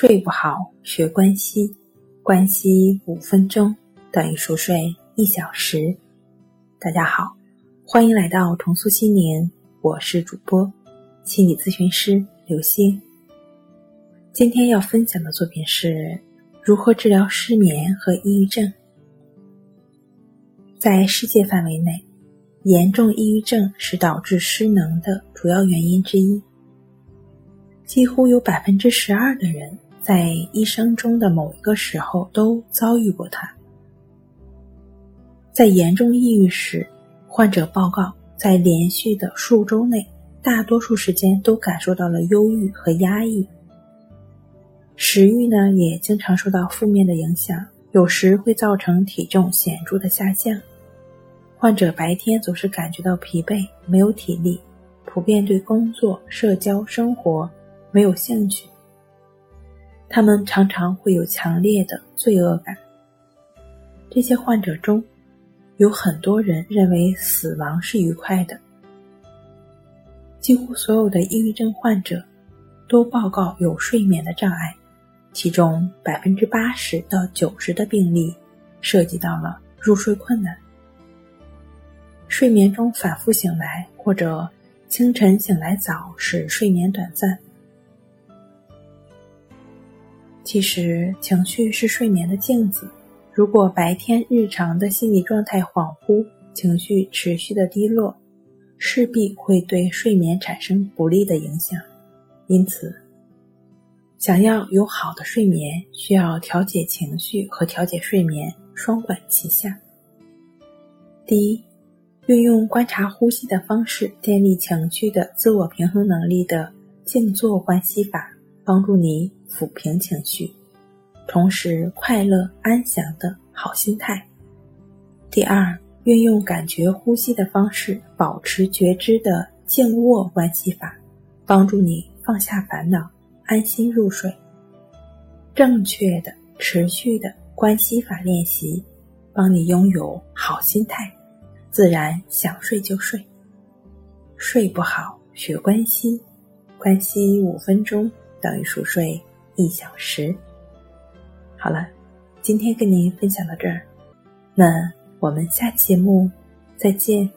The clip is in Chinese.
睡不好，学关西，关西五分钟等于熟睡一小时。大家好，欢迎来到重塑心灵，我是主播心理咨询师刘星。今天要分享的作品是如何治疗失眠和抑郁症。在世界范围内，严重抑郁症是导致失能的主要原因之一。几乎有百分之十二的人在一生中的某一个时候都遭遇过它。在严重抑郁时，患者报告在连续的数周内，大多数时间都感受到了忧郁和压抑。食欲呢，也经常受到负面的影响，有时会造成体重显著的下降。患者白天总是感觉到疲惫，没有体力，普遍对工作、社交、生活。没有兴趣，他们常常会有强烈的罪恶感。这些患者中，有很多人认为死亡是愉快的。几乎所有的抑郁症患者都报告有睡眠的障碍，其中百分之八十到九十的病例涉及到了入睡困难。睡眠中反复醒来，或者清晨醒来早，使睡眠短暂。其实，情绪是睡眠的镜子。如果白天日常的心理状态恍惚，情绪持续的低落，势必会对睡眠产生不利的影响。因此，想要有好的睡眠，需要调节情绪和调节睡眠双管齐下。第一，运用观察呼吸的方式建立情绪的自我平衡能力的静坐关系法。帮助你抚平情绪，同时快乐安详的好心态。第二，运用感觉呼吸的方式保持觉知的静卧关系法，帮助你放下烦恼，安心入睡。正确的、持续的关系法练习，帮你拥有好心态，自然想睡就睡。睡不好学关系，关系五分钟。等于熟睡一小时。好了，今天跟您分享到这儿，那我们下期节目再见。